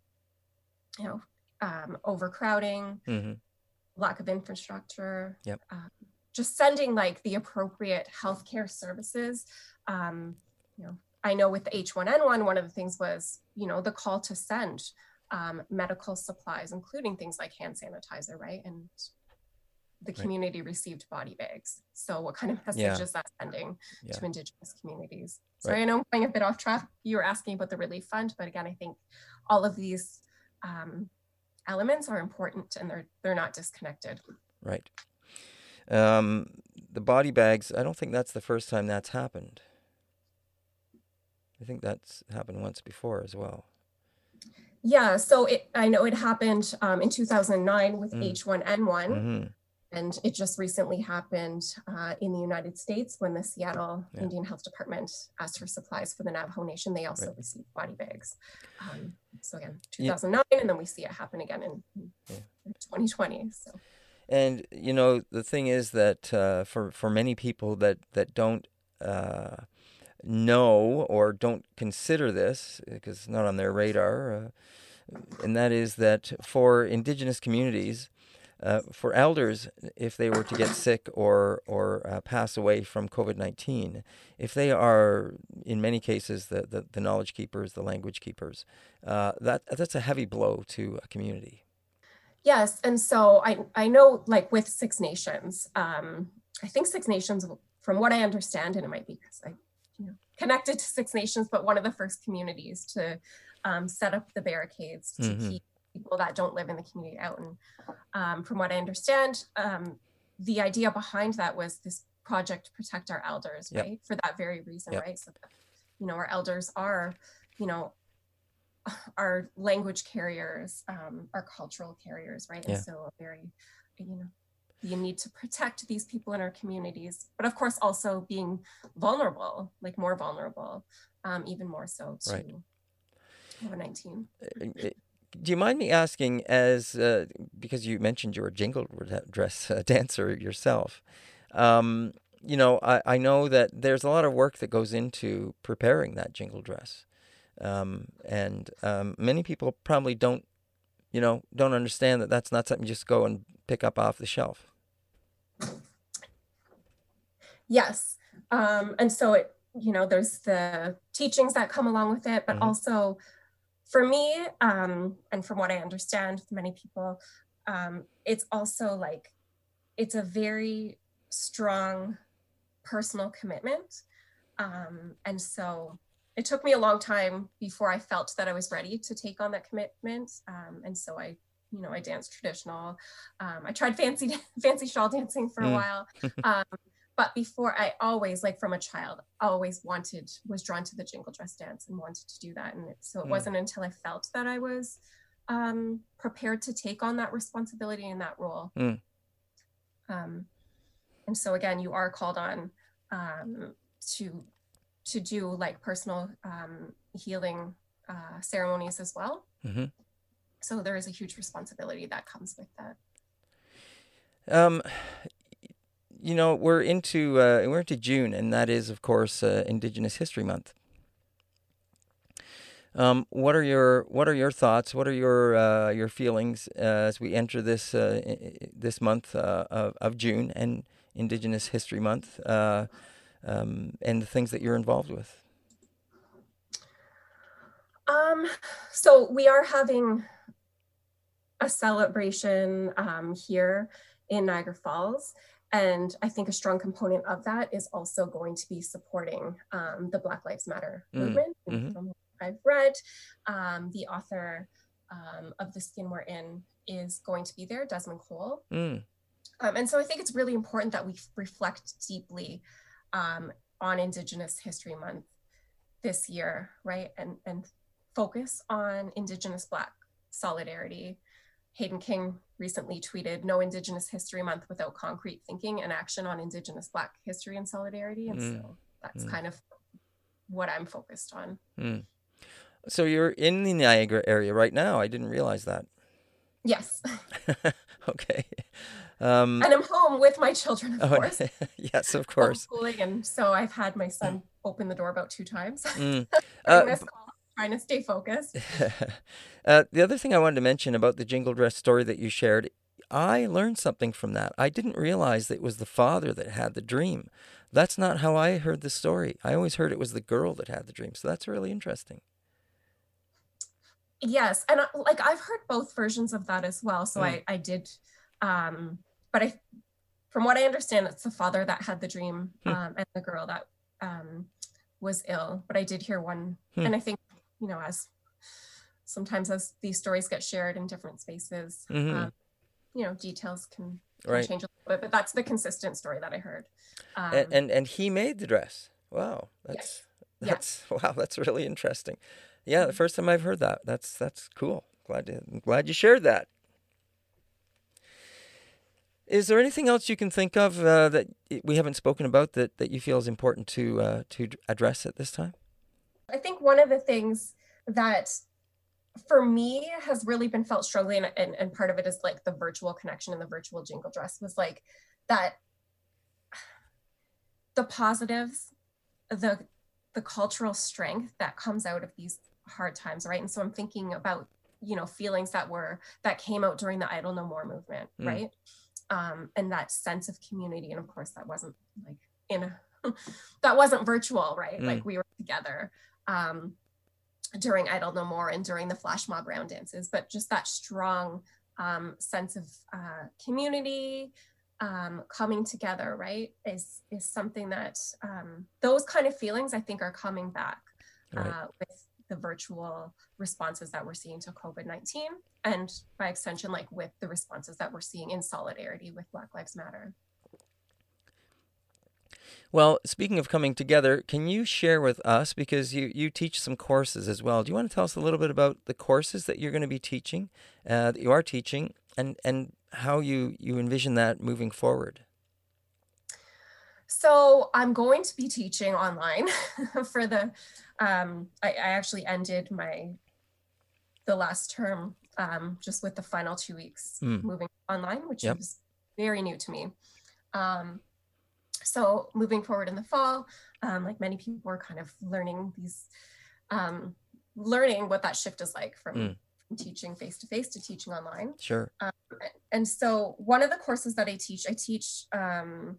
[SPEAKER 5] you know, um, overcrowding,
[SPEAKER 3] mm-hmm.
[SPEAKER 5] lack of infrastructure,
[SPEAKER 3] yep.
[SPEAKER 5] Um, just sending like the appropriate healthcare services. Um, you know, I know with H1N1, one of the things was, you know, the call to send um, medical supplies, including things like hand sanitizer, right? And the community right. received body bags. So, what kind of message yeah. is that sending yeah. to Indigenous communities? Sorry, right. I know I'm going a bit off track. You were asking about the relief fund, but again, I think all of these um, elements are important and they're they're not disconnected.
[SPEAKER 3] Right. Um, the body bags. I don't think that's the first time that's happened. I think that's happened once before as well.
[SPEAKER 5] Yeah, so it, I know it happened um, in 2009 with mm. H1N1, mm-hmm. And it just recently happened uh, in the United States when the Seattle yeah. Indian Health Department asked for supplies for the Navajo Nation. They also right. received body bags. Um, so again, 2009, yeah. and then we see it happen again in, yeah. 2020. So.
[SPEAKER 3] And you know the thing is that uh, for for many people that that don't uh, know or don't consider this because it's not on their radar, uh, and that is that for indigenous communities, uh, for elders, if they were to get sick or or uh, pass away from COVID nineteen, if they are in many cases the, the, the knowledge keepers, the language keepers, uh, that that's a heavy blow to a community.
[SPEAKER 5] Yes, and so I I know like with Six Nations, um, I think Six Nations, from what I understand, and it might be because I you know, connected to Six Nations, but one of the first communities to um, set up the barricades to mm-hmm. keep people that don't live in the community out. And um, from what I understand, um, the idea behind that was this project protect our elders, yep. right? For that very reason, yep. right? So that, you know, our elders are, you know, our language carriers, um, our cultural carriers, right? Yeah. And so very, you know, you need to protect these people in our communities, but of course also being vulnerable, like more vulnerable, um, even more so to right. COVID-19.
[SPEAKER 3] Do you mind me asking, as uh, because you mentioned you're a jingle dress uh, dancer yourself, um, you know, I, I know that there's a lot of work that goes into preparing that jingle dress. Um, and um, many people probably don't, you know, don't understand that that's not something you just go and pick up off the shelf.
[SPEAKER 5] Yes. Um, and so it, you know, there's the teachings that come along with it, but mm-hmm. also for me, um, and from what I understand, with many people, um, it's also like it's a very strong personal commitment. Um, and so it took me a long time before I felt that I was ready to take on that commitment. Um, and so I you know, I danced traditional. Um, I tried fancy fancy shawl dancing for a mm. while, um, but before I always, like from a child, always wanted, was drawn to the jingle dress dance and wanted to do that. And so it mm. wasn't until I felt that I was um, prepared to take on that responsibility and that role. Mm. Um, and so again, you are called on um, to to do like personal um, healing uh, ceremonies as well. Mm-hmm. So there is a huge responsibility that comes with that.
[SPEAKER 3] Um, you know, we're into uh, we're into June, and that is, of course, uh, Indigenous History Month. Um, what are your what are your thoughts? What are your uh, your feelings uh, as we enter this uh, this month uh, of, of June and Indigenous History Month, um, and the things that you're involved with?
[SPEAKER 5] Um, so we are having a celebration um, here in Niagara Falls. And I think a strong component of that is also going to be supporting um, the Black Lives Matter mm. movement. Mm-hmm. I've read. Um, the author um, of The Skin We're In is going to be there, Desmond Cole. Mm. Um, and so I think it's really important that we reflect deeply um, on Indigenous History Month this year, right? And, and focus on Indigenous Black solidarity. Hayden King recently tweeted, No Indigenous History Month without concrete thinking and action on Indigenous Black history and solidarity. And mm. so that's mm. kind of what I'm focused on. Mm.
[SPEAKER 3] So you're in the Niagara area right now. I didn't realize that.
[SPEAKER 5] Yes.
[SPEAKER 3] okay.
[SPEAKER 5] Um, and I'm home with my children, of oh, course.
[SPEAKER 3] yes, of course.
[SPEAKER 5] Schooling, and so I've had my son open the door about two times. Mm. uh, trying to stay focused.
[SPEAKER 3] uh, the other thing I wanted to mention about the jingle dress story that you shared, I learned something from that. I didn't realize that it was the father that had the dream. That's not how I heard the story. I always heard it was the girl that had the dream. So that's really interesting.
[SPEAKER 5] Yes, and uh, like I've heard both versions of that as well. So mm. I I did, um, but I, from what I understand, it's the father that had the dream mm. um, and the girl that um, was ill. But I did hear one, mm. and I think you know as sometimes as these stories get shared in different spaces, mm-hmm. um, you know details can, can right. change a little bit. But that's the consistent story that I heard.
[SPEAKER 3] Um, and, and and he made the dress. Wow, that's yes. that's yes. wow, that's really interesting. Yeah, the first time I've heard that. That's that's cool. Glad to, I'm glad you shared that. Is there anything else you can think of uh, that we haven't spoken about that, that you feel is important to uh, to address at this time?
[SPEAKER 5] I think one of the things that for me has really been felt strongly and, and, and part of it is like the virtual connection and the virtual jingle dress was like that the positives the the cultural strength that comes out of these hard times right and so i'm thinking about you know feelings that were that came out during the idle no more movement mm. right um and that sense of community and of course that wasn't like in a that wasn't virtual right mm. like we were together um during idle no more and during the flash mob round dances but just that strong um sense of uh community um, coming together, right, is is something that um, those kind of feelings I think are coming back right. uh, with the virtual responses that we're seeing to COVID 19, and by extension, like with the responses that we're seeing in solidarity with Black Lives Matter.
[SPEAKER 3] Well, speaking of coming together, can you share with us because you, you teach some courses as well? Do you want to tell us a little bit about the courses that you're going to be teaching, uh, that you are teaching, and and how you you envision that moving forward?
[SPEAKER 5] So I'm going to be teaching online for the. Um, I, I, actually ended my the last term um, just with the final two weeks mm. moving online, which yep. was very new to me. Um, so moving forward in the fall, um, like many people are kind of learning these, um, learning what that shift is like from, mm. from teaching face to face to teaching online.
[SPEAKER 3] Sure. Um,
[SPEAKER 5] and so one of the courses that I teach, I teach um,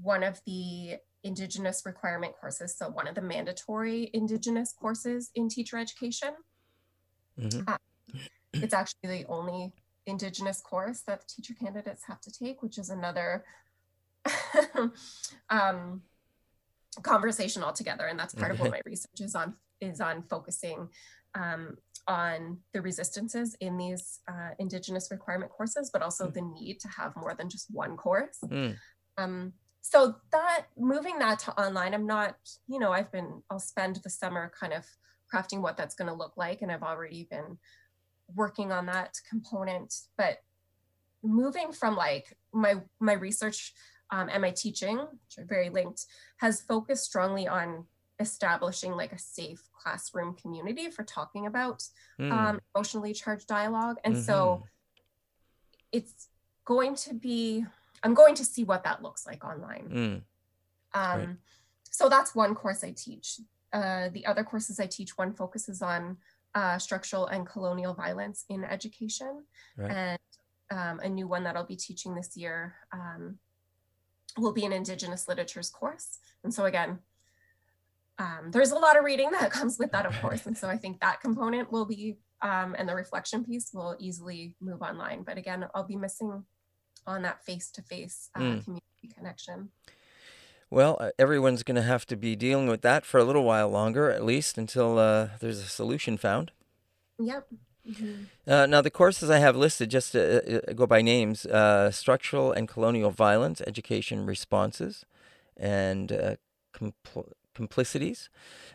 [SPEAKER 5] one of the Indigenous requirement courses. So one of the mandatory Indigenous courses in teacher education. Mm-hmm. Uh, it's actually the only Indigenous course that the teacher candidates have to take, which is another um, conversation altogether. And that's part of what my research is on is on focusing um, on the resistances in these uh, Indigenous requirement courses, but also mm. the need to have more than just one course. Mm. Um, so that moving that to online, I'm not, you know, I've been, I'll spend the summer kind of crafting what that's going to look like. And I've already been working on that component. But moving from like my my research um, and my teaching, which are very linked, has focused strongly on establishing like a safe classroom community for talking about mm. um, emotionally charged dialogue. And mm-hmm. so it's going to be, I'm going to see what that looks like online. Mm. Um, right. So that's one course I teach. Uh, the other courses I teach, one focuses on uh, structural and colonial violence in education. Right. And um, a new one that I'll be teaching this year um, will be an Indigenous literatures course. And so again, um, there's a lot of reading that comes with that, of course. And so I think that component will be, um, and the reflection piece will easily move online. But again, I'll be missing on that face-to-face uh, mm. community connection.
[SPEAKER 3] Well, uh, everyone's going to have to be dealing with that for a little while longer, at least until uh, there's a solution found.
[SPEAKER 5] Yep. Mm-hmm.
[SPEAKER 3] Uh, now, the courses I have listed, just to uh, uh, go by names uh, Structural and Colonial Violence Education Responses and uh, compl- Complicities,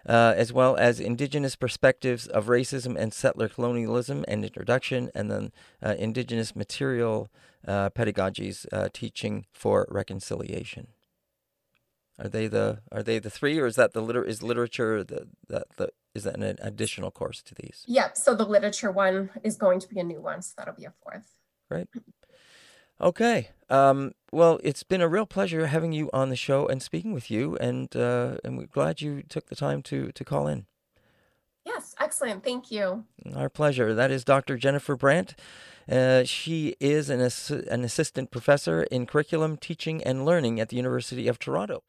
[SPEAKER 3] uh, as well as Indigenous Perspectives of Racism and Settler Colonialism and Introduction, and then Indigenous Maternal Pedagogies Teaching for Reconciliation. Are they the are they the three, or is that the liter is literature the the, the is that an additional course to these?
[SPEAKER 5] Yep. So the literature one is going to be a new one, so that'll be a fourth.
[SPEAKER 3] Right. Okay. Um, well, it's been a real pleasure having you on the show and speaking with you, and uh, and we're glad you took the time to to call in.
[SPEAKER 5] Yes, excellent. Thank you.
[SPEAKER 3] Our pleasure. That is Dr. Jennifer Brant. Uh, she is an, ass- an assistant professor in curriculum, teaching, and learning at the University of Toronto.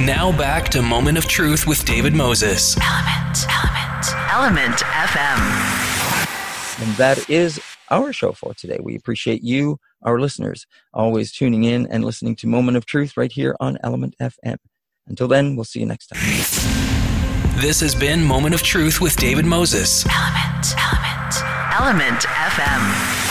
[SPEAKER 1] Now back to Moment of Truth with David Moses.
[SPEAKER 2] Element, Element, Element FM.
[SPEAKER 3] And that is our show for today. We appreciate you, our listeners, always tuning in and listening to Moment of Truth right here on Element FM. Until then, we'll see you next time.
[SPEAKER 1] This has been Moment of Truth with David Moses.
[SPEAKER 2] Element, Element, Element FM.